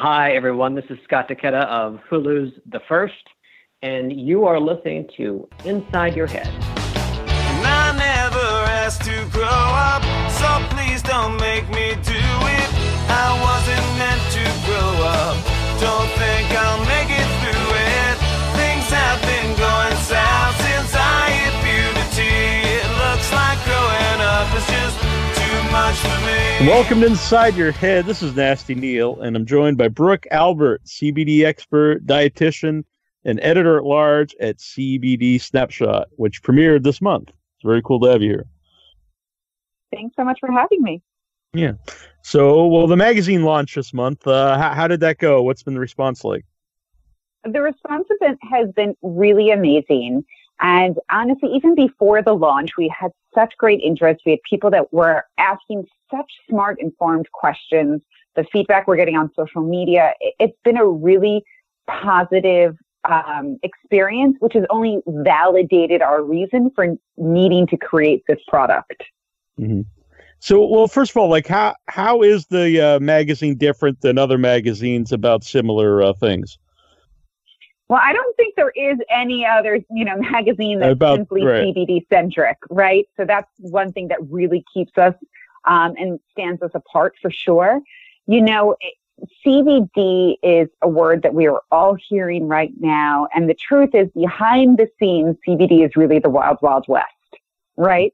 Hi, everyone. This is Scott Decketta of Hulu's The First, and you are listening to Inside Your Head. And I never asked to grow up, so please don't make me do it. I wasn't meant to grow up. Don't think I'll Welcome to Inside Your Head. This is Nasty Neil, and I'm joined by Brooke Alpert, CBD expert, dietitian, and editor at large at CBD Snapshot, which premiered this month. It's very cool to have you here. Thanks so much for having me. Yeah. So, well, the magazine launched this month. Uh, how, how did that go? What's been the response like? The response has has been really amazing. And honestly, even before the launch, we had such great interest. We had people that were asking such smart, informed questions. The feedback we're getting on social media, it- it's been a really positive um, experience, which has only validated our reason for needing to create this product. hmm So, well, first of all, like how how is the uh, magazine different than other magazines about similar uh, things? Well, I don't think there is any other, you know, magazine that's About- simply right. CBD centric, right? So that's one thing that really keeps us um, and stands us apart for sure. You know, CBD is a word that we are all hearing right now, and the truth is, behind the scenes, CBD is really the wild, wild west, right?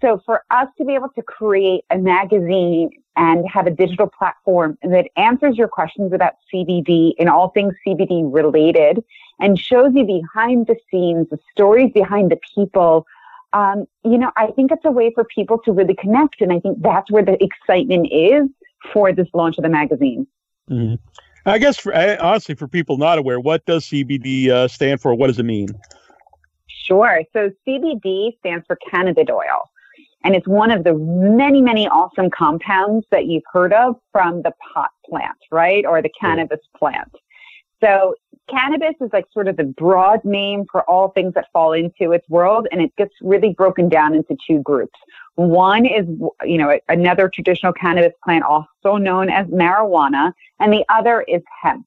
So for us to be able to create a magazine and have a digital platform that answers your questions about CBD and all things CBD related and shows you behind the scenes, the stories behind the people, um, you know, I think it's a way for people to really connect. And I think that's where the excitement is for this launch of the magazine. hmm I guess, for, honestly, for people not aware, what does CBD uh, stand for? What does it mean? Sure. So CBD stands for cannabidiol. And it's one of the many, many awesome compounds that you've heard of from the pot plant, right? Or the cannabis plant. So cannabis is like sort of the broad name for all things that fall into its world. And it gets really broken down into two groups. One is, you know, another traditional cannabis plant, also known as marijuana, and the other is hemp.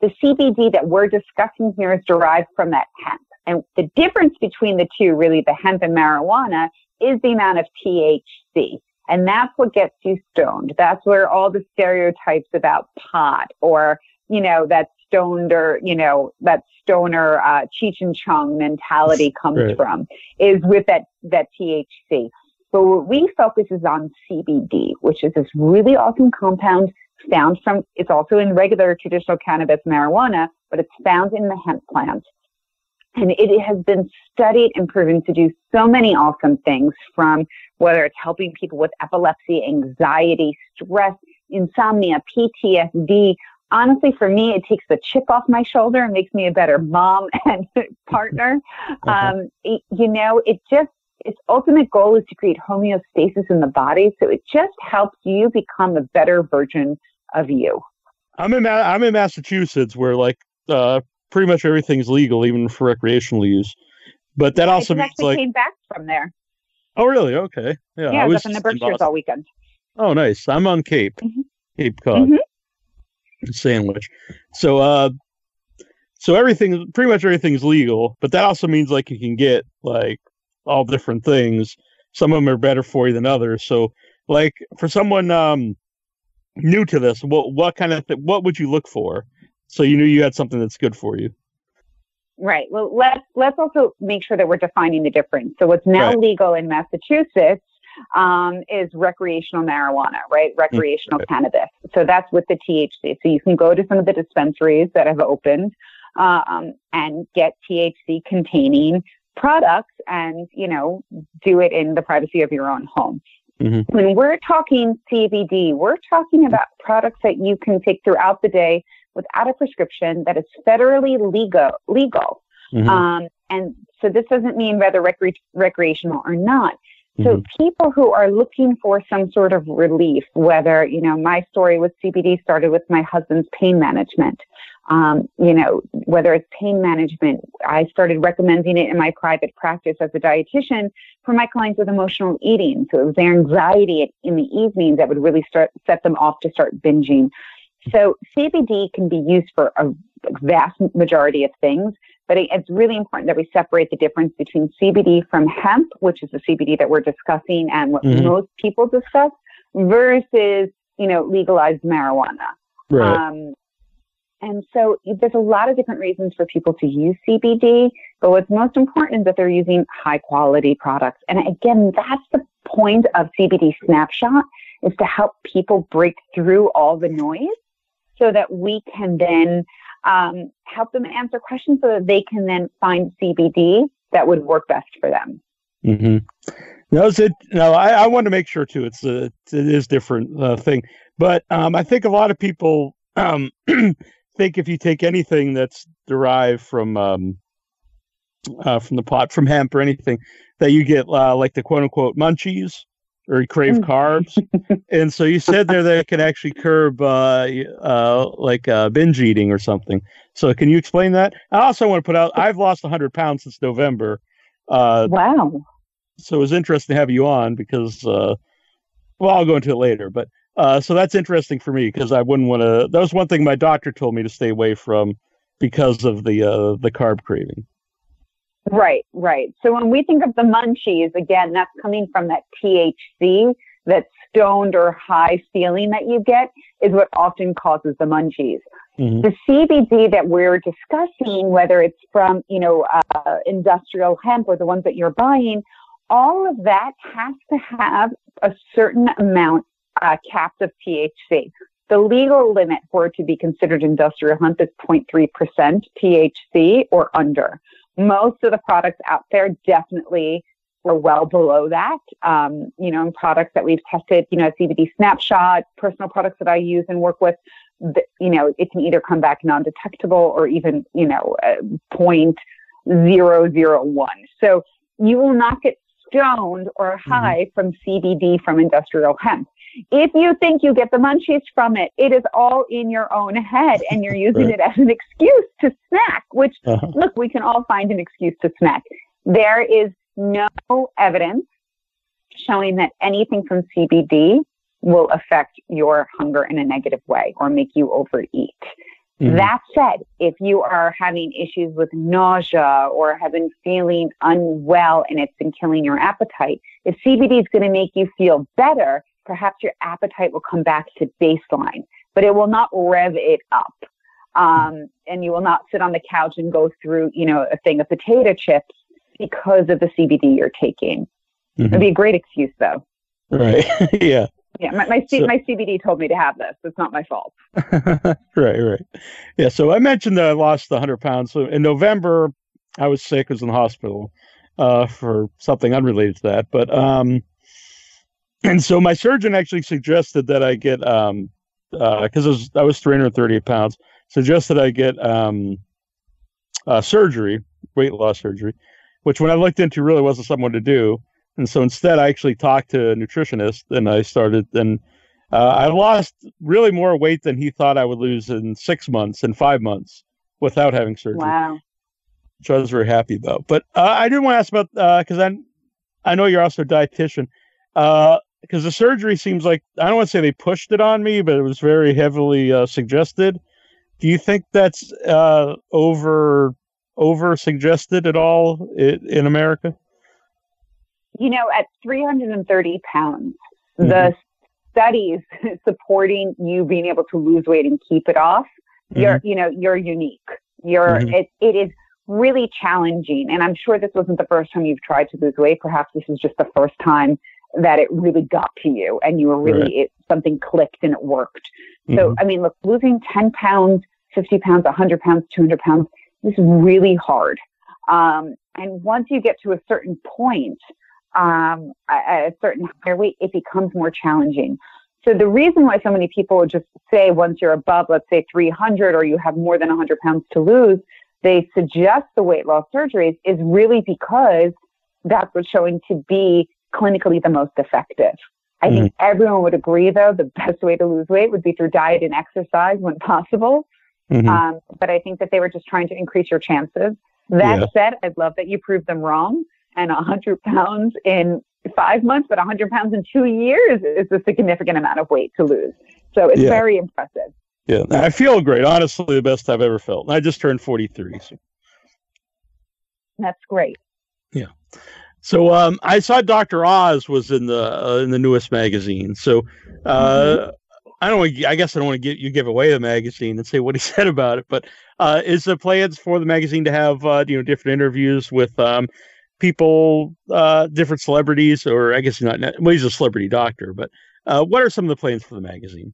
The CBD that we're discussing here is derived from that hemp. And the difference between the two, really, the hemp and marijuana, is the amount of THC. And that's what gets you stoned. That's where all the stereotypes about pot or, you know, that stoned or, you know, that stoner, uh, Cheech and Chong mentality comes Right. from is with that, that THC. But what we focus is on CBD, which is this really awesome compound found from, it's also in regular traditional cannabis marijuana, but it's found in the hemp plant. And it has been studied and proven to do so many awesome things from whether it's helping people with epilepsy, anxiety, stress, insomnia, PTSD. Honestly, for me, it takes the chip off my shoulder and makes me a better mom and partner. Uh-huh. Um, it- you know, it just, its ultimate goal is to create homeostasis in the body. So it just helps you become a better version of you. I'm in Ma- I'm in Massachusetts, where like uh, pretty much everything's legal, even for recreational use. But that also means actually like, came back from there. oh, really? Okay, yeah. Yeah, I was up in the Berkshires all weekend. Oh, nice. I'm on Cape, Mhm. Cape Cod, Mhm. Sandwich. So, uh, so everything, pretty much everything's legal, but that also means like you can get like all different things. Some of them are better for you than others. So, like for someone um new to this, what what kind of th- what would you look for so you knew you had something that's good for you? Right. Well, let's let's also make sure that we're defining the difference. So, what's now Right. legal in Massachusetts um, is recreational marijuana, right? Recreational right. cannabis. So that's with the THC. So you can go to some of the dispensaries that have opened um, and get THC containing products, and you know, do it in the privacy of your own home. Mhm. When we're talking CBD, we're talking about products that you can take throughout the day without a prescription that is federally legal. Legal. Mhm. Um, and so this doesn't mean whether recre- recreational or not. So Mhm. people who are looking for some sort of relief, whether, you know, my story with CBD started with my husband's pain management. Um, you know, whether it's pain management, I started recommending it in my private practice as a dietitian for my clients with emotional eating. So it was their anxiety in the evenings that would really start set them off to start binging. So CBD can be used for a vast majority of things, but it's really important that we separate the difference between CBD from hemp, which is the CBD that we're discussing and what Mhm. most people discuss, versus you know legalized marijuana. Right. Um, and so there's a lot of different reasons for people to use CBD, but what's most important is that they're using high quality products. And again, that's the point of CBD Snapshot is to help people break through all the noise so that we can then um, help them answer questions so that they can then find CBD that would work best for them. hmm No, it. No, I, I want to make sure too. It's a it is different uh, thing, but um, I think a lot of people um, think if you take anything that's derived from um, uh, from the pot, from hemp or anything, that you get uh, like the quote unquote munchies or crave Mm. carbs. and so you said there that it can actually curb uh, uh, like uh, binge eating or something. So can you explain that? I also want to put out. I've lost 100 pounds since November. Uh, Wow. so it was interesting to have you on because uh well i'll go into it later but uh so that's interesting for me because i wouldn't want to that was one thing my doctor told me to stay away from because of the uh the carb craving Right, right. So when we think of the munchies, again, that's coming from that THC, that stoned or high feeling that you get is what often causes the munchies. Mhm. The CBD that we're discussing, whether it's from, you know, uh, industrial hemp or the ones that you're buying, all of that has to have a certain amount uh, capped of THC. The legal limit for it to be considered industrial hemp is 0.3% THC or under most of the products out there definitely were well below that. Um, you know, in products that we've tested, you know, CBD Snapshot, personal products that I use and work with, th- you know, it can either come back non-detectable or even, you know, uh, point zero zero one. So you will not get stoned or high from CBD from industrial hemp. If you think you get the munchies from it, it is all in your own head and you're using Right. it as an excuse to snack, which Uh-huh. look, we can all find an excuse to snack. There is no evidence showing that anything from CBD will affect your hunger in a negative way or make you overeat. Mhm. That said, if you are having issues with nausea or have been feeling unwell and it's been killing your appetite, if CBD is going to make you feel better, perhaps your appetite will come back to baseline, but it will not rev it up. Um, and you will not sit on the couch and go through, you know, a thing of potato chips because of the CBD you're taking. Mhm. It'd be a great excuse, though. right yeah Yeah, my my, C- So- my CBD told me to have this. It's not my fault. right right yeah so i mentioned that i lost the 100 pounds so in november i was sick I was in the hospital uh for something unrelated to that but um and so my surgeon actually suggested that i get um uh because I was, I was 338 pounds suggested i get um uh surgery weight loss surgery which when i looked into really wasn't someone to do and so instead i actually talked to a nutritionist and i started and uh, I lost really more weight than he thought I would lose in six months and five months without having surgery, Wow. which I was very happy about. But uh, I did want to ask about because I I know you're also a dietitian because the surgery seems like I don't want to say they pushed it on me, but it was very heavily uh, suggested. Do you think that's uh, over over suggested at all in, in America? You know, at 330 pounds, the Mhm. studies supporting you being able to lose weight and keep it off, you're, you know, you're unique. You're, Mhm. it, it is really challenging. And I'm sure this wasn't the first time you've tried to lose weight. Perhaps this is just the first time that it really got to you and you were really, Right. it, something clicked and it worked. So, I mean, look, losing 10 pounds, 50 pounds, 100 pounds, 200 pounds is really hard. Um, and once you get to a certain point, um, at a certain higher weight, it becomes more challenging. So the reason why so many people would just say once you're above, let's say 300 or you have more than 100 pounds to lose, they suggest the weight loss surgeries is really because that's what's showing to be clinically the most effective. I think everyone would agree, though, the best way to lose weight would be through diet and exercise when possible. Mhm. Um, but I think that they were just trying to increase your chances. That Yeah. said, I'd love that you proved them wrong. And 100 pounds in five months, but 100 pounds in two years is a significant amount of weight to lose. So it's Yeah. very impressive. Yeah, I feel great. Honestly, the best I've ever felt. And I just turned 43. So. That's great. Yeah. So um, I saw Dr. Oz was in the uh, in the newest magazine. So uh, mm-hmm. I don't. I guess I don't want to get you give away the magazine and say what he said about it. But uh, is the plans for the magazine to have uh, you know different interviews with um, people, uh, different celebrities, or I guess not. Well, he's a celebrity doctor, but uh, what are some of the plans for the magazine?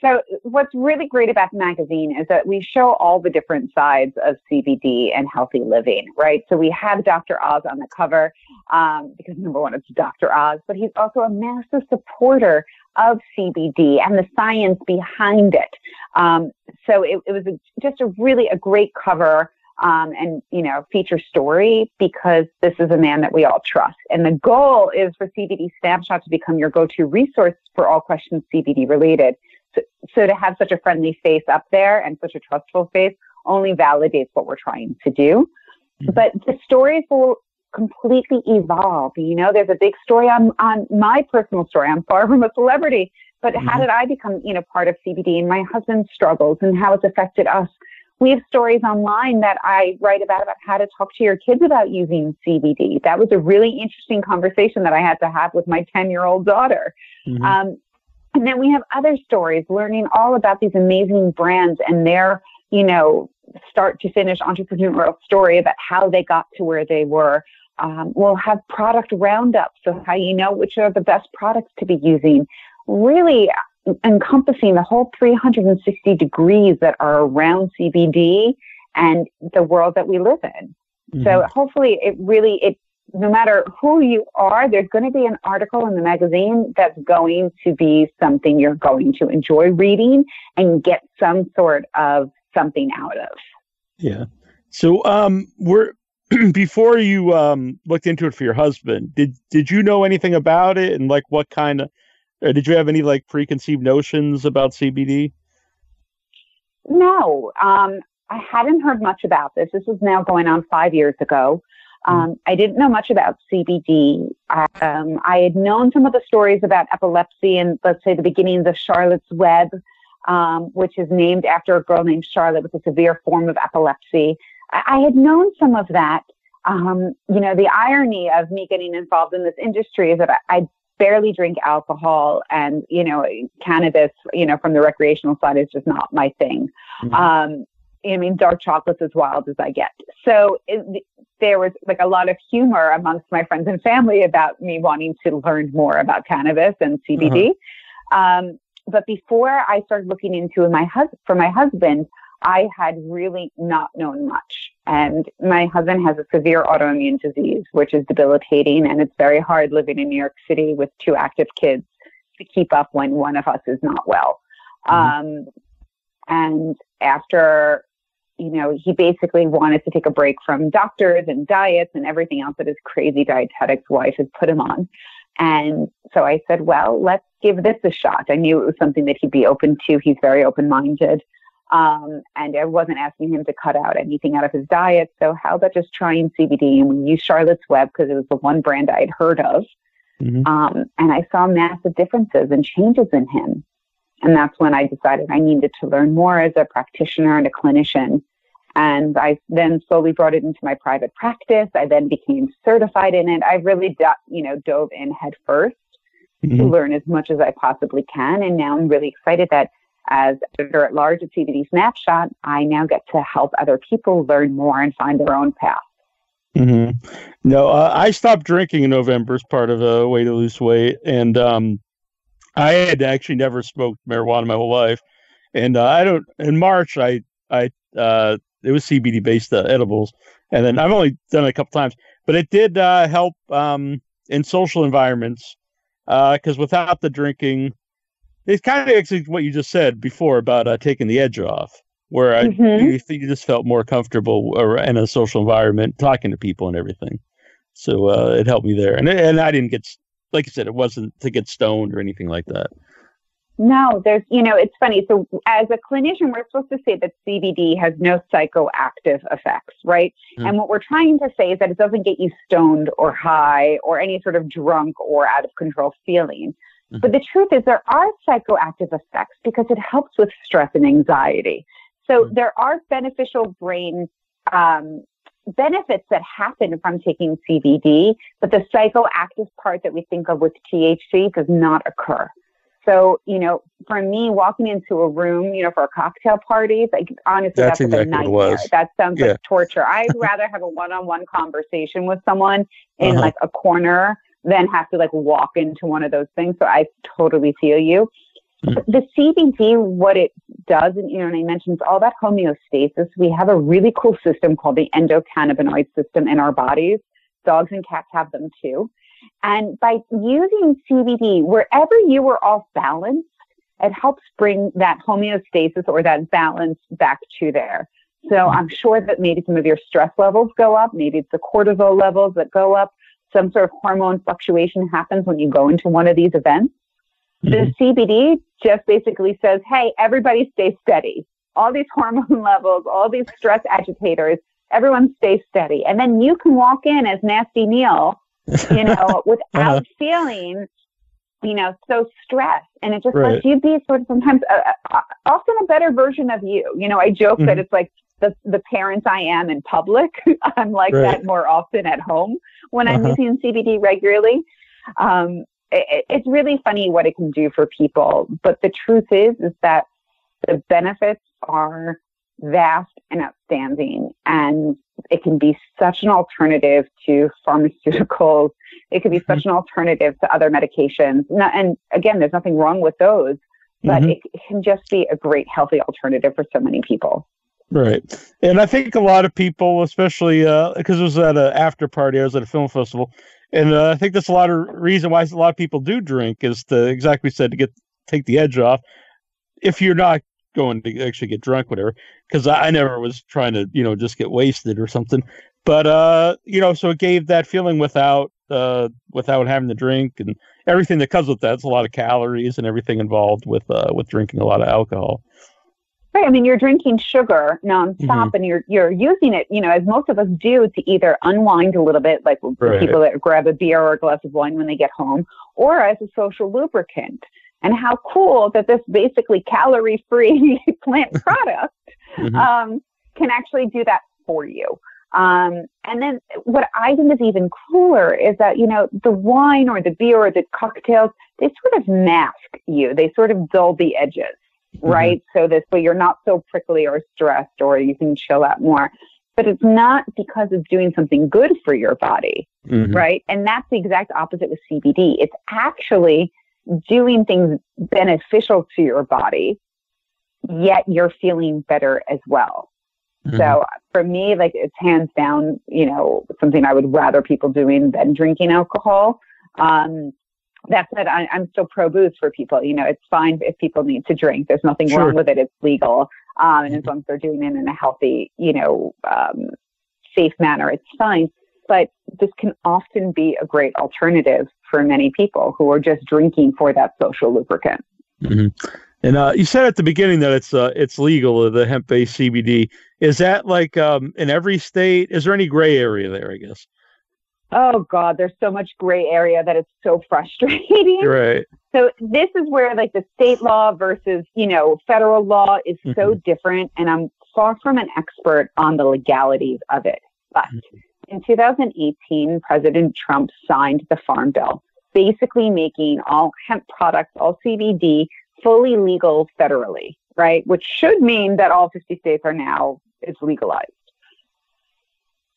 So, what's really great about the magazine is that we show all the different sides of CBD and healthy living, right? So, we have Dr. Oz on the cover um, because number one, it's Dr. Oz, but he's also a massive supporter of CBD and the science behind it. Um, so, it, it was a, just a really a great cover. Um, and you know feature story because this is a man that we all trust and the goal is for cbd snapshot to become your go-to resource for all questions cbd related so, so to have such a friendly face up there and such a trustful face only validates what we're trying to do. Mm-hmm. But the stories will completely evolve. You know, there's a big story on, on my personal story. I'm far from a celebrity, but mm-hmm. how did I become, you know, part of CBD and my husband's struggles and how it's affected us? We have stories online that I write about about how to talk to your kids about using CBD. That was a really interesting conversation that I had to have with my 10 year old daughter. Mm-hmm. Um, and then we have other stories learning all about these amazing brands and their, you know, start to finish entrepreneurial story about how they got to where they were. Um, we'll have product roundups of how you know which are the best products to be using. Really encompassing the whole 360 degrees that are around CBD and the world that we live in. Mm-hmm. So hopefully it really it no matter who you are, there's going to be an article in the magazine that's going to be something you're going to enjoy reading and get some sort of something out of. Yeah. So, um, we're before you um looked into it for your husband. Did did you know anything about it and like what kind of? Did you have any like preconceived notions about CBD? No, um, I hadn't heard much about this. This was now going on five years ago. Mm-hmm. Um, I didn't know much about CBD. Um, I had known some of the stories about epilepsy and, let's say, the beginnings of Charlotte's Web, um, which is named after a girl named Charlotte with a severe form of epilepsy. I, I had known some of that. Um, you know, the irony of me getting involved in this industry is that I, I barely drink alcohol and, you know, cannabis, you know, from the recreational side is just not my thing. Mm-hmm. Um, I mean, dark chocolate's as wild as I get. So it, there was like a lot of humor amongst my friends and family about me wanting to learn more about cannabis and CBD. Uh-huh. Um, but before I started looking into my hus- for my husband, I had really not known much. And my husband has a severe autoimmune disease, which is debilitating, and it's very hard living in New York City with two active kids to keep up when one of us is not well. Mm-hmm. Um, and after you know, he basically wanted to take a break from doctors and diets and everything else that his crazy dietetics wife has put him on. And so I said, well, let's give this a shot. I knew it was something that he'd be open to. He's very open minded. Um, and I wasn't asking him to cut out anything out of his diet. So how about just trying CBD? And we used Charlotte's Web because it was the one brand I had heard of. Mm-hmm. Um, and I saw massive differences and changes in him. And that's when I decided I needed to learn more as a practitioner and a clinician and I then slowly brought it into my private practice. I then became certified in it. I really, you know, dove in head 1st mm-hmm. to learn as much as I possibly can. And now I'm really excited that as editor at large at CBD Snapshot, I now get to help other people learn more and find their own path. Mm-hmm. No, uh, I stopped drinking in November as part of a way to lose weight, and um, I had actually never smoked marijuana my whole life. And uh, I don't. In March, I I uh, it was CBD based uh, edibles, and then I've only done it a couple times, but it did uh, help um, in social environments because uh, without the drinking, it's kind of actually what you just said before about uh, taking the edge off, where I, mm-hmm. you, you, just felt more comfortable in a social environment, talking to people and everything. So uh, it helped me there, and and I didn't get like I said, it wasn't to get stoned or anything like that. No, there's, you know, it's funny. So, as a clinician, we're supposed to say that CBD has no psychoactive effects, right? Mm. And what we're trying to say is that it doesn't get you stoned or high or any sort of drunk or out of control feeling. Mhm. But the truth is, there are psychoactive effects because it helps with stress and anxiety. So Mhm. there are beneficial brain um, benefits that happen from taking CBD, but the psychoactive part that we think of with THC does not occur. So, you know, for me, walking into a room, you know, for a cocktail party, like honestly, That's that's, like a exactly it nightmare. That sounds Yeah. like torture. I'd rather have a one-on-one conversation with someone in Uh-huh. like a corner than have to like walk into one of those things. So I totally feel you. Mhm. The CBD, what it does, and you know, and I mentioned all that homeostasis. We have a really cool system called the endocannabinoid system in our bodies. Dogs and cats have them too. And by using CBD, wherever you are off balance, it helps bring that homeostasis or that balance back to there. So I'm sure that maybe some of your stress levels go up. Maybe it's the cortisol levels that go up. Some sort of hormone fluctuation happens when you go into one of these events. Mhm. The CBD just basically says, hey, everybody stay steady. All these hormone levels, all these stress agitators, everyone stay steady. And then you can walk in as Nasty Neil, you know, without Uh-huh. feeling, you know, so stressed. And it just Right. lets you be sort of sometimes uh, uh, often a better version of you. You know, I joke that Mhm. it's like the, the parent I am in public. I'm like Right. that more often at home when I'm Uh-huh. using CBD regularly. Um, it, it's really funny what it can do for people. But the truth is, is that the benefits are vast and outstanding, and it can be such an alternative to pharmaceuticals. It can be such an alternative to other medications. And again, there's nothing wrong with those, but Mhm. it, can just be a great, healthy alternative for so many people. Right. And I think a lot of people, especially because it was at an after party, I was at a film festival, and uh, I think that's a lot of reason why a lot of people do drink is to exactly said to get take the edge off. If you're not going to actually get drunk, whatever, because I, I never was trying to you know just get wasted or something, but uh, you know, so it gave that feeling without uh without having to drink and everything that comes with that. It's a lot of calories and everything involved with uh with drinking a lot of alcohol. Right. I mean, you're drinking sugar nonstop Mm-hmm. and you're, you're using it, you know, as most of us do to either unwind a little bit, like Right. people that grab a beer or a glass of wine when they get home, or as a social lubricant. And how cool that this basically calorie free plant product Mhm. um, can actually do that for you. Um, and then what I think is even cooler is that, you know, the wine or the beer or the cocktails, they sort of mask you. They sort of dull the edges, right? So this way you're not so prickly or stressed or you can chill out more. But it's not because it's doing something good for your body Mhm. right? And that's the exact opposite with CBD. It's actually doing things beneficial to your body, yet you're feeling better as well. Mhm. So for me, like it's hands down, you know, something I would rather people doing than drinking alcohol. Um, that said, I, I'm still pro booze for people. You know, it's fine if people need to drink. There's nothing Sure. wrong with it. It's legal. Um, and as long as they're doing it in a healthy, you know, um, safe manner, it's fine. But this can often be a great alternative for many people who are just drinking for that social lubricant. hmm And uh, you said at the beginning that it's uh, it's legal uh, the hemp based CBD. Is that like um, in every state? Is there any gray area there? I guess. Oh God, there's so much gray area that it's so frustrating. Right. So this is where like the state law versus, you know, federal law is so different and I'm far from an expert on the legalities of it. But in 2018, President Trump signed the Farm Bill, basically making all hemp products, all CBD, fully legal federally, right? Which should mean that all 50 states are now it's legalized.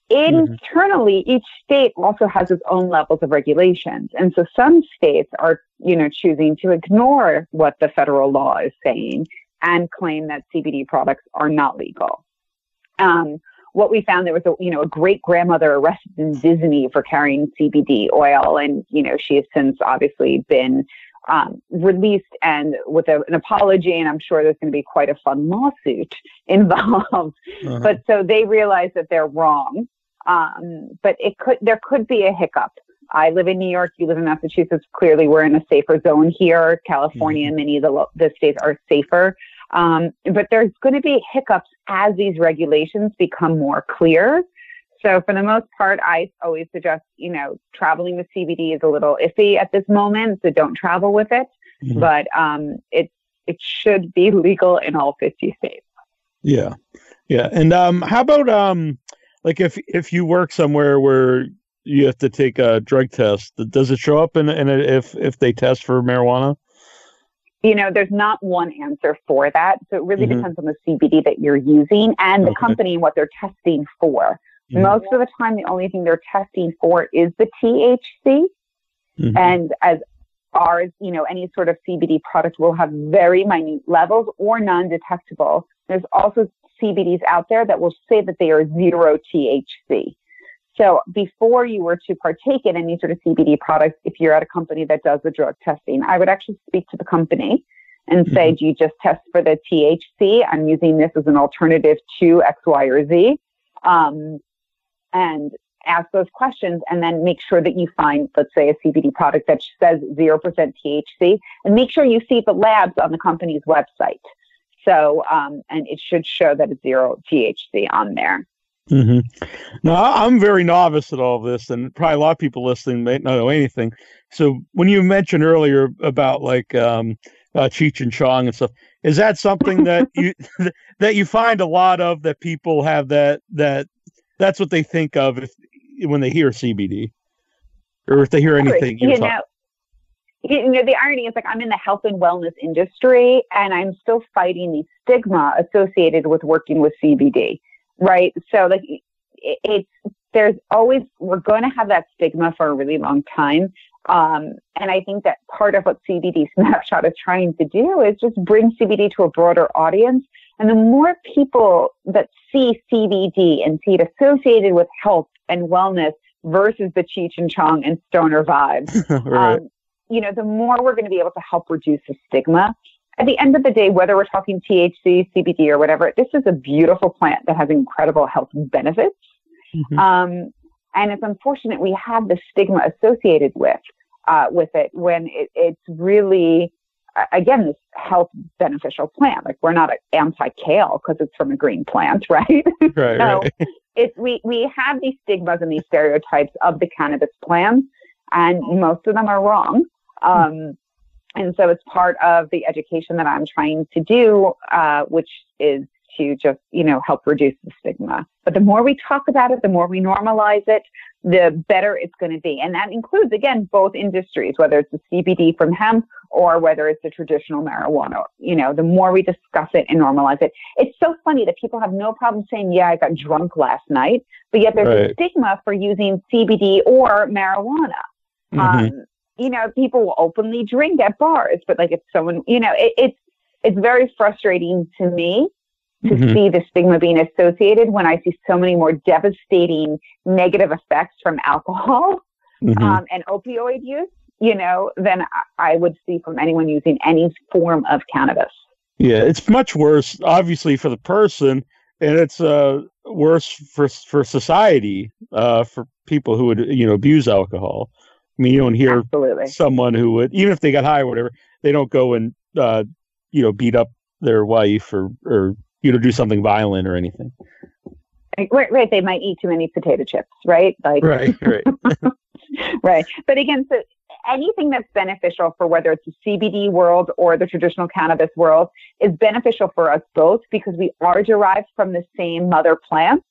Internally, each state also has its own levels of regulations. And so some states are, you know, choosing to ignore what the federal law is saying and claim that CBD products are not legal. Um, what we found there was a you know a great grandmother arrested in Disney for carrying CBD oil, and you know she has since obviously been um, released and with a, an apology, and I'm sure there's going to be quite a fun lawsuit involved. Uh-huh. But so they realize that they're wrong, um, but it could there could be a hiccup. I live in New York. You live in Massachusetts. Clearly, we're in a safer zone here. California, many of the the states are safer. Um, but there's going to be hiccups as these regulations become more clear. So for the most part, I always suggest, you know, traveling with CBD is a little iffy at this moment, so don't travel with it. Mm-hmm. But um, it it should be legal in all 50 states. Yeah, yeah. And um, how about um, like if if you work somewhere where you have to take a drug test, does it show up in, in a, if if they test for marijuana? You know, there's not one answer for that. So it really mm-hmm. depends on the CBD that you're using and the okay. company and what they're testing for. Mm-hmm. Most of the time, the only thing they're testing for is the THC. Mm-hmm. And as ours, you know, any sort of CBD product will have very minute levels or non detectable. There's also CBDs out there that will say that they are zero THC. So before you were to partake in any sort of CBD product, if you're at a company that does the drug testing, I would actually speak to the company and say, mm-hmm. do you just test for the THC? I'm using this as an alternative to X, Y, or Z. Um, and ask those questions and then make sure that you find, let's say, a CBD product that says 0% THC and make sure you see the labs on the company's website. So, um, and it should show that it's zero THC on there. Mm-hmm. Now, I'm very novice at all this, and probably a lot of people listening may not know anything. So, when you mentioned earlier about like um, uh, Cheech and Chong and stuff, is that something that you that you find a lot of that people have that that that's what they think of if when they hear CBD, or if they hear anything? You, you know, you know, the irony is like I'm in the health and wellness industry, and I'm still fighting the stigma associated with working with CBD right? So like it, it's there's always we're going to have that stigma for a really long time. Um, and I think that part of what CBD Snapshot is trying to do is just bring CBD to a broader audience. And the more people that see CBD and see it associated with health and wellness versus the Cheech and Chong and stoner vibes, right. um, you know, the more we're going to be able to help reduce the stigma at the end of the day, whether we're talking THC, CBD, or whatever, this is a beautiful plant that has incredible health benefits. Mm-hmm. Um, and it's unfortunate we have the stigma associated with uh, with it when it, it's really again this health beneficial plant. Like we're not anti kale because it's from a green plant, right? Right. so right. It's we we have these stigmas and these stereotypes of the cannabis plant, and most of them are wrong. Um, and so it's part of the education that I'm trying to do, uh, which is to just, you know, help reduce the stigma. But the more we talk about it, the more we normalize it, the better it's going to be. And that includes, again, both industries, whether it's the CBD from hemp or whether it's the traditional marijuana. You know, the more we discuss it and normalize it. It's so funny that people have no problem saying, yeah, I got drunk last night, but yet there's right. a stigma for using CBD or marijuana. Mm-hmm. Um, you know, people will openly drink at bars, but like if someone, you know, it, it's it's very frustrating to me to mm-hmm. see the stigma being associated when I see so many more devastating negative effects from alcohol mm-hmm. um, and opioid use, you know, than I would see from anyone using any form of cannabis. Yeah, it's much worse, obviously, for the person, and it's uh, worse for for society, uh, for people who would you know abuse alcohol. I mean, you don't hear Absolutely. someone who would, even if they got high or whatever, they don't go and, uh, you know, beat up their wife or, or, you know, do something violent or anything. Right, right. They might eat too many potato chips, right? Like, right, right. right. But again, so anything that's beneficial for whether it's the CBD world or the traditional cannabis world is beneficial for us both because we are derived from the same mother plant.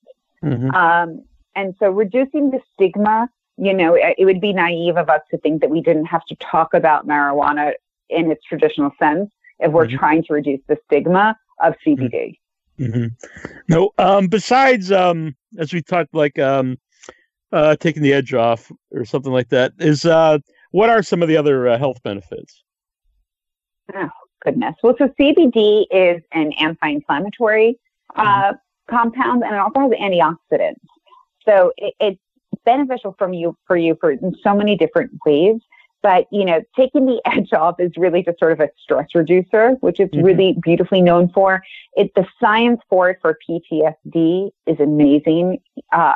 Mm-hmm. Um, and so reducing the stigma you know, it would be naive of us to think that we didn't have to talk about marijuana in its traditional sense if we're mm-hmm. trying to reduce the stigma of CBD. Mm-hmm. No, um, besides, um, as we talked, like um, uh, taking the edge off or something like that, is uh, what are some of the other uh, health benefits? Oh, goodness. Well, so CBD is an anti inflammatory uh, mm-hmm. compound and it also has antioxidants. So it, it beneficial from you for you for in so many different ways. But you know, taking the edge off is really just sort of a stress reducer, which it's mm-hmm. really beautifully known for. It the science for it for PTSD is amazing. Uh,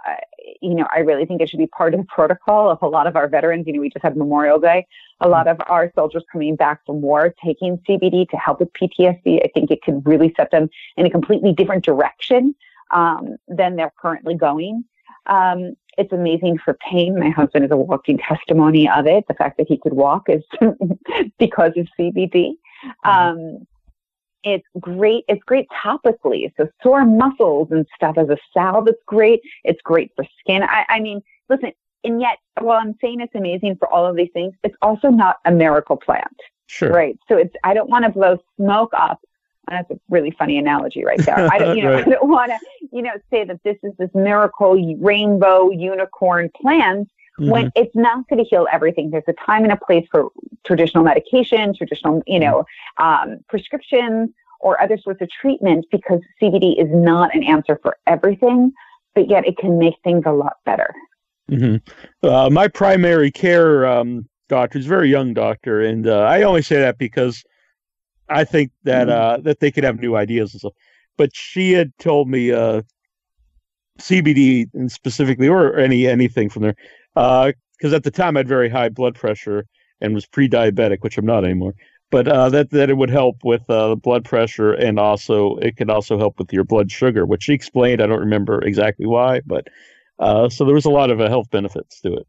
you know, I really think it should be part of the protocol of a lot of our veterans. You know, we just had Memorial Day. A lot of our soldiers coming back from war taking CBD to help with PTSD. I think it could really set them in a completely different direction um, than they're currently going. Um, it's amazing for pain. My husband is a walking testimony of it. The fact that he could walk is because of CBD. Mm-hmm. Um, it's great. It's great topically. So sore muscles and stuff as a salve. It's great. It's great for skin. I, I mean, listen. And yet, while I'm saying it's amazing for all of these things, it's also not a miracle plant, Sure. right? So it's. I don't want to blow smoke up. That's a really funny analogy right there. I don't, you know, Right. I don't want to, you know, say that this is this miracle rainbow unicorn plan when Mhm. it's not going to heal everything. There's a time and a place for traditional medication, traditional, you know, um, prescriptions or other sorts of treatments because CBD is not an answer for everything, but yet it can make things a lot better. hmm Uh, my primary care um, doctor is a very young doctor, and uh, I only say that because I think that uh, that they could have new ideas and stuff. But she had told me uh, CBD and specifically, or any anything from there, because at the time I had very high blood pressure and was pre-diabetic, which I'm not anymore. But uh, that that it would help with uh, the blood pressure, and also it could also help with your blood sugar, which she explained. I don't remember exactly why, but uh, so there was a lot of uh, health benefits to it.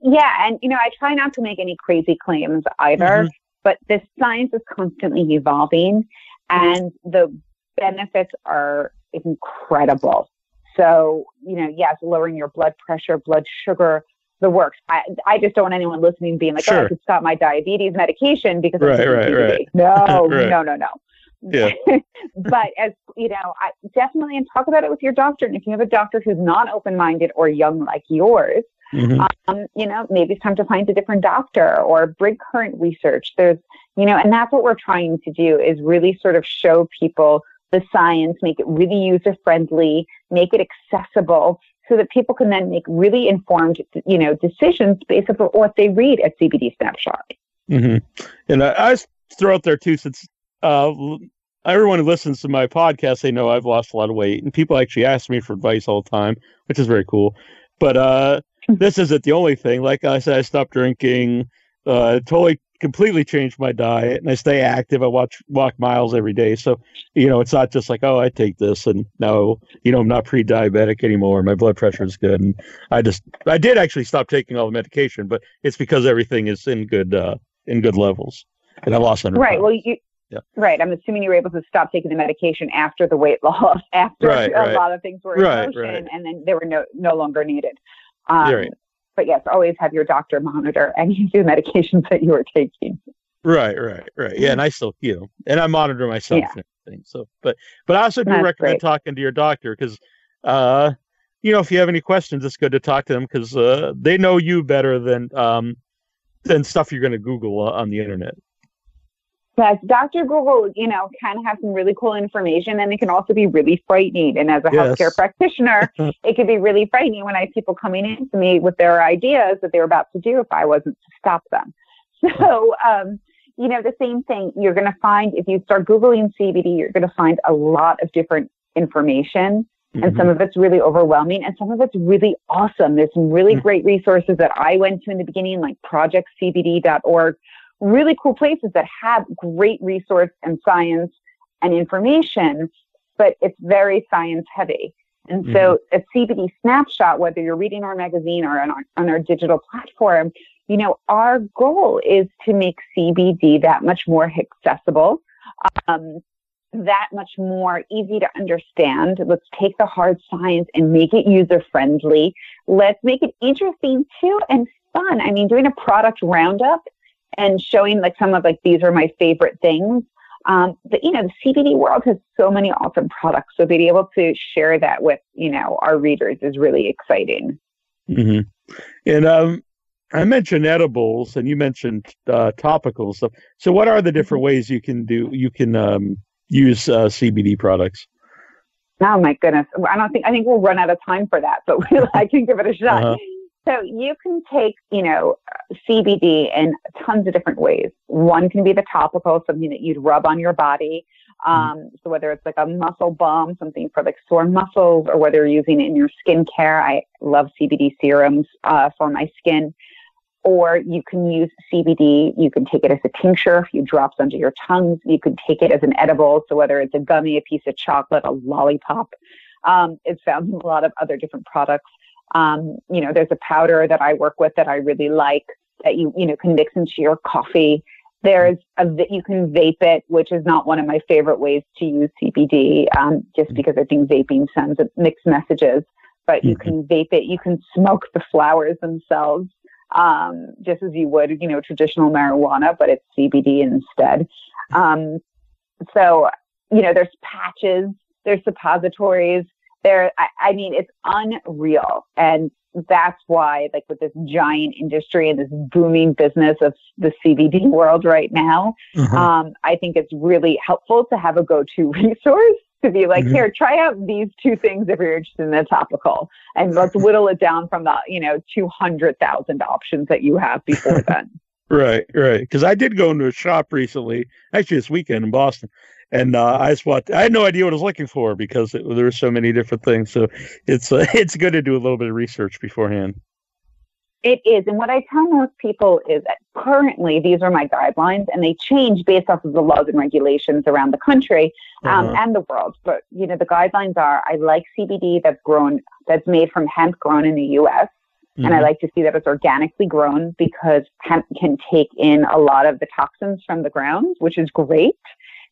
Yeah, and you know, I try not to make any crazy claims either, Mhm. But the science is constantly evolving and the benefits are incredible. So, you know, yes, lowering your blood pressure, blood sugar, the works. I, I just don't want anyone listening being like, oh, I Sure. could stop my diabetes medication because I'm Right, taking right, right. No, Right. no, no, no. Yeah. but as you know, I definitely and talk about it with your doctor. And if you have a doctor who's not open-minded or young like yours, Mhm. um, you know, maybe it's time to find a different doctor or bring current research. There's, you know, and that's what we're trying to do is really sort of show people the science, make it really user friendly, make it accessible so that people can then make really informed, you know, decisions based on what they read at CBD Snapshot. hmm And I, I throw out there too, since uh, everyone who listens to my podcast, they know I've lost a lot of weight, and people actually ask me for advice all the time, which is very cool. But uh, this isn't the only thing. Like I said, I stopped drinking. Uh, totally, completely changed my diet, and I stay active. I watch walk miles every day, so you know it's not just like oh I take this and no, you know I'm not pre-diabetic anymore. My blood pressure is good, and I just I did actually stop taking all the medication, but it's because everything is in good uh, in good levels, and I lost 100 Right. pounds. Well, you. Yeah. Right. I'm assuming you were able to stop taking the medication after the weight loss, after Right, a right. lot of things were in Right, motion, and then they were no no longer needed. Um, right. But yes, always have your doctor monitor any of the medications that you are taking. Right, right, right. Yeah, and I still, you know, and I monitor myself Yeah. and everything. So, but, but I also do That's recommend great. talking to your doctor because, uh, you know, if you have any questions, it's good to talk to them because uh, they know you better than um, than stuff you're going to Google uh, on the internet. Yes, Dr. Google, you know, can have some really cool information and it can also be really frightening. And as a Yes. healthcare practitioner, it can be really frightening when I have people coming in to me with their ideas that they're about to do if I wasn't to stop them. So, um, you know, the same thing, you're going to find if you start Googling CBD, you're going to find a lot of different information. And Mhm. some of it's really overwhelming and some of it's really awesome. There's some really Mm. great resources that I went to in the beginning, like projectcbd.org, really cool places that have great resource and science and information, but it's very science heavy. And so a CBD snapshot, whether you're reading our magazine or on our, on our digital platform, you know, our goal is to make CBD that much more accessible, um, that much more easy to understand. Let's take the hard science and make it user friendly. Let's make it interesting too and fun. I mean, doing a product roundup and showing like some of like these are my favorite things. Um, but you know, the CBD world has so many awesome products, so being able to share that with you know our readers is really exciting. Mm-hmm. And um, I mentioned edibles, and you mentioned uh, topical stuff. So, what are the different Mm-hmm. ways you can do? You can um, use uh, CBD products. Oh my goodness. I don't think, I think we'll run out of time for that, but we'll, I can give it a shot. Uh-huh. So you can take, you know, CBD in tons of different ways. One can be the topical, something that you'd rub on your body. Um, so whether it's like a muscle balm, something for like sore muscles, or whether you're using it in your skincare, I love CBD serums uh, for my skin. Or you can use CBD. You can take it as a tincture, a few drops under your tongue. You can take it as an edible. So whether it's a gummy, a piece of chocolate, a lollipop, Um, it's found in a lot of other different products. Um, you know, there's a powder that I work with that I really like that you, you know, can mix into your coffee. There's a, you can vape it, which is not one of my favorite ways to use CBD, um, just Mm-hmm. because I think vaping sends mixed messages. But you Mhm. can vape it. You can smoke the flowers themselves, um, just as you would, you know, traditional marijuana, but it's CBD instead. Um, so, you know, there's patches, there's suppositories. There, I, I mean, it's unreal, and that's why, like, with this giant industry and this booming business of the CBD world right now, Uh-huh. um, I think it's really helpful to have a go-to resource to be like, Mhm. here, try out these two things if you're interested in the topical, and let's whittle it down from the, you know, two hundred thousand options that you have before then. Right, right. Because I did go into a shop recently, actually this weekend in Boston, and uh, I just watched. I had no idea what I was looking for because it, there were so many different things. So it's uh, it's good to do a little bit of research beforehand. It is. And what I tell most people is that currently these are my guidelines and they change based off of the laws and regulations around the country um, Uh-huh. and the world. But, you know, the guidelines are I like CBD that's grown, that's made from hemp grown in the US. And I Mhm. like to see that it's organically grown because hemp can take in a lot of the toxins from the ground, which is great,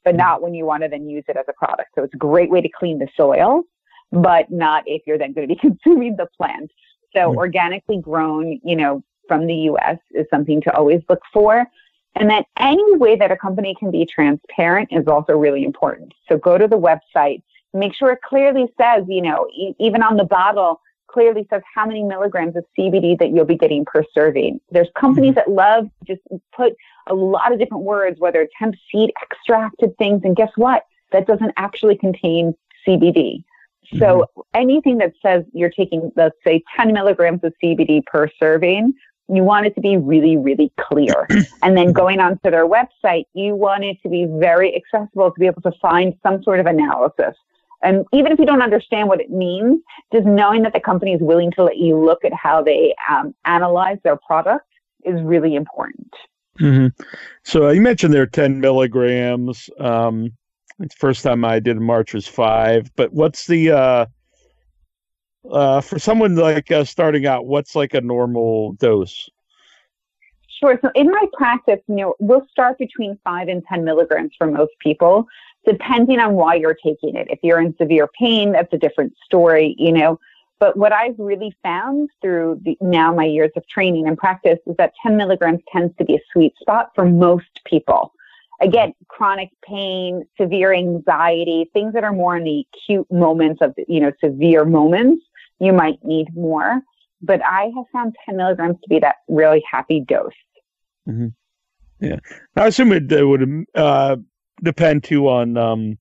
but not when you want to then use it as a product. So it's a great way to clean the soil, but not if you're then going to be consuming the plant. So Mm. organically grown, you know, from the US is something to always look for. And then any way that a company can be transparent is also really important. So go to the website, make sure it clearly says, you know, e- even on the bottle, clearly says how many milligrams of CBD that you'll be getting per serving. There's companies mm-hmm. that love to just put a lot of different words, whether it's hemp seed extracted things, and guess what? That doesn't actually contain CBD. So mm-hmm. anything that says you're taking, let's say, 10 milligrams of CBD per serving, you want it to be really, really clear. and then mm-hmm. going onto their website, you want it to be very accessible to be able to find some sort of analysis. And even if you don't understand what it means, just knowing that the company is willing to let you look at how they um, analyze their product is really important. hmm So uh, you mentioned there are 10 milligrams. Um, it's the first time I did March was five. But what's the uh, uh, for someone like uh, starting out? What's like a normal dose? Sure. So in my practice, you know, we'll start between five and 10 milligrams for most people, depending on why you're taking it. If you're in severe pain, that's a different story, you know. But what I've really found through the, now my years of training and practice is that 10 milligrams tends to be a sweet spot for most people. Again, chronic pain, severe anxiety, things that are more in the acute moments of, you know, severe moments, you might need more. But I have found 10 milligrams to be that really happy dose. Mm-hmm. Yeah. I assume it, it would uh, depend too on um,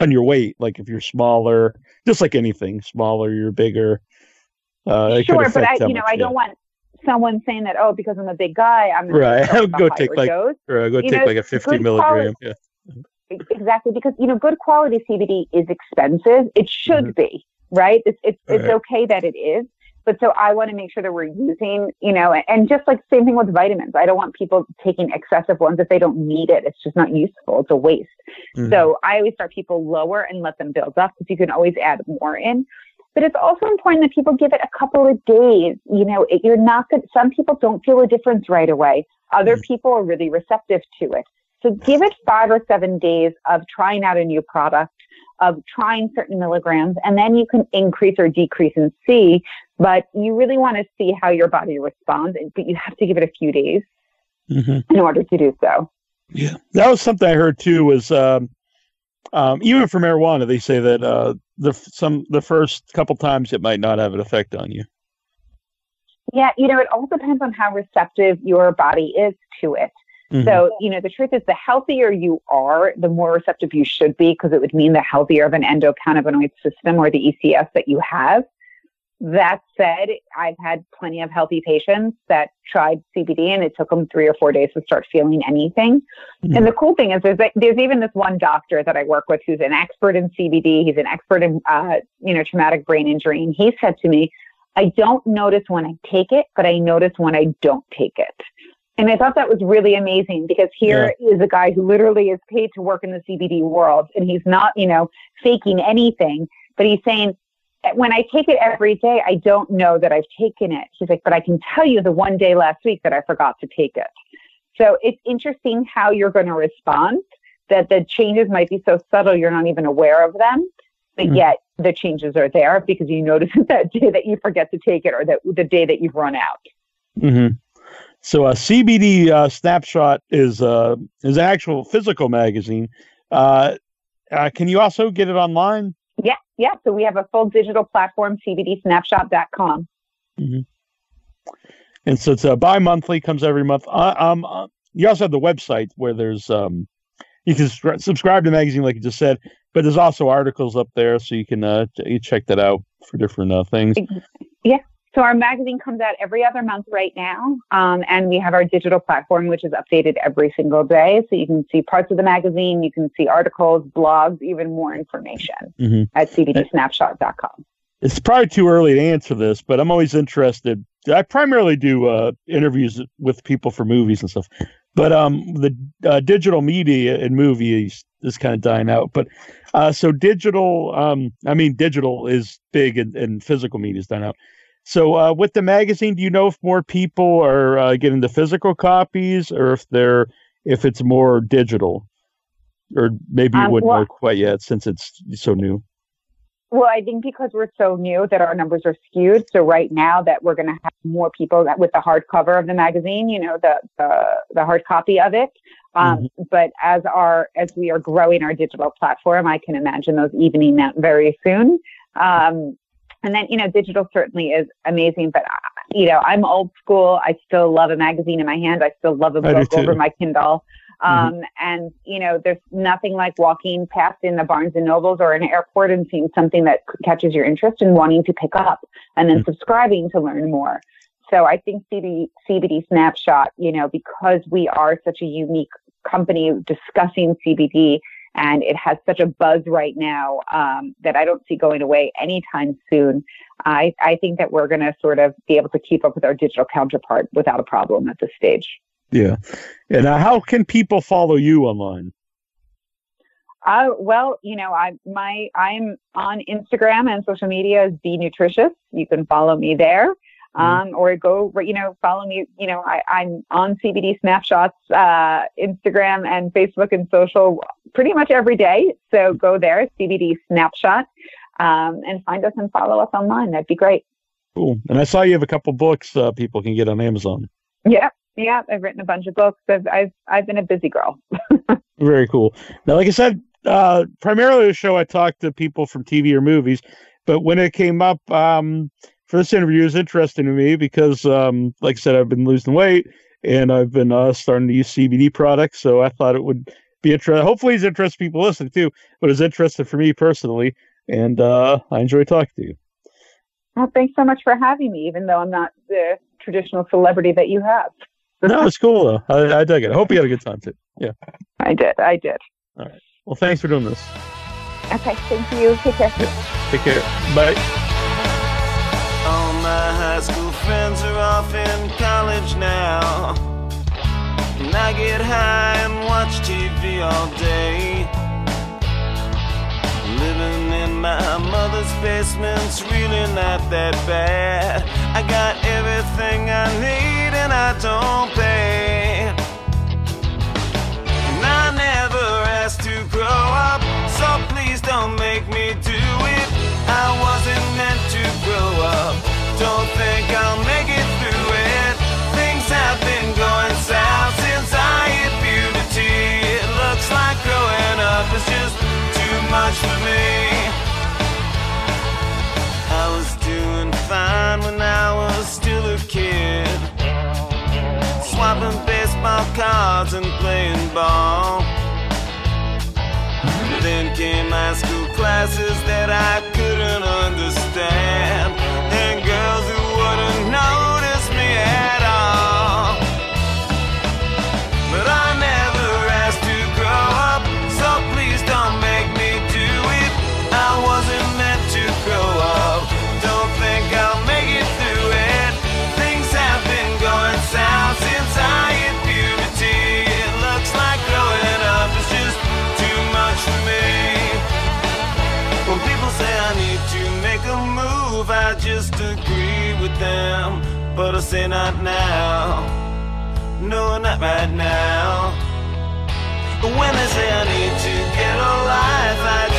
on your weight. Like if you're smaller, just like anything, smaller, you're bigger. Uh, sure, but I, you know, much, I yeah. don't want someone saying that. Oh, because I'm a big guy, I'm Right. with Go take, like, dose. Or uh, go you take know, like a 50 good milligram. Yeah. Exactly, because you know, good quality CBD is expensive. It should Mhm. be right. It's it's it's Right. okay that it is, but so I want to make sure that we're using, you know, and just like same thing with vitamins. I don't want people taking excessive ones if they don't need it. It's just not useful. It's a waste. Mhm. So I always start people lower and let them build up because you can always add more in. But it's also important that people give it a couple of days. You know, it, you're not good. Some people don't feel a difference right away. Other Mm. people are really receptive to it. So give it five or seven days of trying out a new product, of trying certain milligrams, and then you can increase or decrease and see. But you really want to see how your body responds, but you have to give it a few days Mhm. in order to do so. Yeah, that was something I heard too. Was um, um, even for marijuana, they say that uh, the some the first couple times it might not have an effect on you. Yeah, you know, it all depends on how receptive your body is to it. Mhm. So, you know, the truth is the healthier you are, the more receptive you should be because it would mean the healthier of an endocannabinoid system or the ECS that you have. That said, I've had plenty of healthy patients that tried CBD and it took them three or four days to start feeling anything. Mhm. And the cool thing is there's, there's even this one doctor that I work with who's an expert in CBD. He's an expert in, uh, you know, traumatic brain injury. And he said to me, I don't notice when I take it, but I notice when I don't take it. And I thought that was really amazing because here is a guy who literally is paid to work in the CBD world and he's not, you know, faking anything. But he's saying, when I take it every day, I don't know that I've taken it. He's like, but I can tell you the one day last week that I forgot to take it. So it's interesting how you're going to respond, that the changes might be so subtle you're not even aware of them, but Mhm. yet the changes are there because you notice it that day that you forget to take it or that the day that you've run out. hmm So a CBD uh, snapshot is uh, is an actual physical magazine. Uh, uh, can you also get it online? Yeah, yeah. So we have a full digital platform, cbdsnapshot.com. And so it's a bi-monthly, comes every month. Uh, um, uh, you also have the website where there's um, you can subscri- subscribe to the magazine, like you just said, but there's also articles up there, so you can uh, you check that out for different uh, things. So our magazine comes out every other month right now, um, and we have our digital platform, which is updated every single day. So you can see parts of the magazine, you can see articles, blogs, even more information Mhm. at cbdsnapshot.com. It's probably too early to answer this, but I'm always interested. I primarily do uh, interviews with people for movies and stuff, but um, the uh, digital media and movies is kind of dying out. But uh, so digital, um, I mean, digital is big and, and physical media is dying out. So uh, with the magazine, do you know if more people are uh, getting the physical copies, or if they're if it's more digital, or maybe you Um, wouldn't well- know quite yet since it's so new. Well, I think because we're so new that our numbers are skewed. So right now that we're going to have more people that with the hardcover of the magazine, you know, the the, the hard copy of it. Um, But as our as we are growing our digital platform, I can imagine those evening out very soon. Um, and then you know, digital certainly is amazing. But uh, you know, I'm old school. I still love a magazine in my hand. I still love a book over my Kindle. Um, And you know, there's nothing like walking past in the Barnes and Nobles or an airport and seeing something that catches your interest and wanting to pick up, and then Mhm. subscribing to learn more. So I think CBD, CBD Snapshot, you know, because we are such a unique company discussing CBD, and it has such a buzz right now um, that I don't see going away anytime soon. I, I think that we're going to sort of be able to keep up with our digital counterpart without a problem at this stage. Yeah. And uh, how can people follow you online? Uh, well, you know, I my I'm on Instagram and social media as B Nutritious. You can follow me there, um, or go, you know, follow me. You know, I, I'm on CBD Snapshots, uh, Instagram and Facebook and social pretty much every day. So go there, CBD Snapshot, um, and find us and follow us online. That'd be great. Cool. And I saw you have a couple books uh, people can get on Amazon. Yeah, yeah. I've written a bunch of books. I've I've I've been a busy girl. Very cool. Now, like I said, uh, primarily the show I talk to people from TV or movies, but when it came up um, this interview, is interesting to me because, um, like I said, I've been losing weight and I've been uh, starting to use CBD products. So I thought it would be interesting. Hopefully, it's interesting people listening too, but it's interesting for me personally. And uh, I enjoy talking to you. Well, thanks so much for having me, even though I'm not the traditional celebrity that you have. No, it's cool though. I, I dug it. I hope you had a good time too. Yeah. I did. I did. All right. Well, thanks for doing this. Okay. Thank you. Take care. Yeah. Take care. Bye. High school friends are off in college now. And I get high and watch TV all day. Living in my mother's basement's really not that bad. I got everything I need and I don't pay. And I never asked to grow up, so please don't make me do it. I wasn't meant to kid. Swapping baseball cards and playing ball. Then came high school classes that I couldn't understand. Just agree with them, but I say not now. No, not right now. When they say I need to get a life, I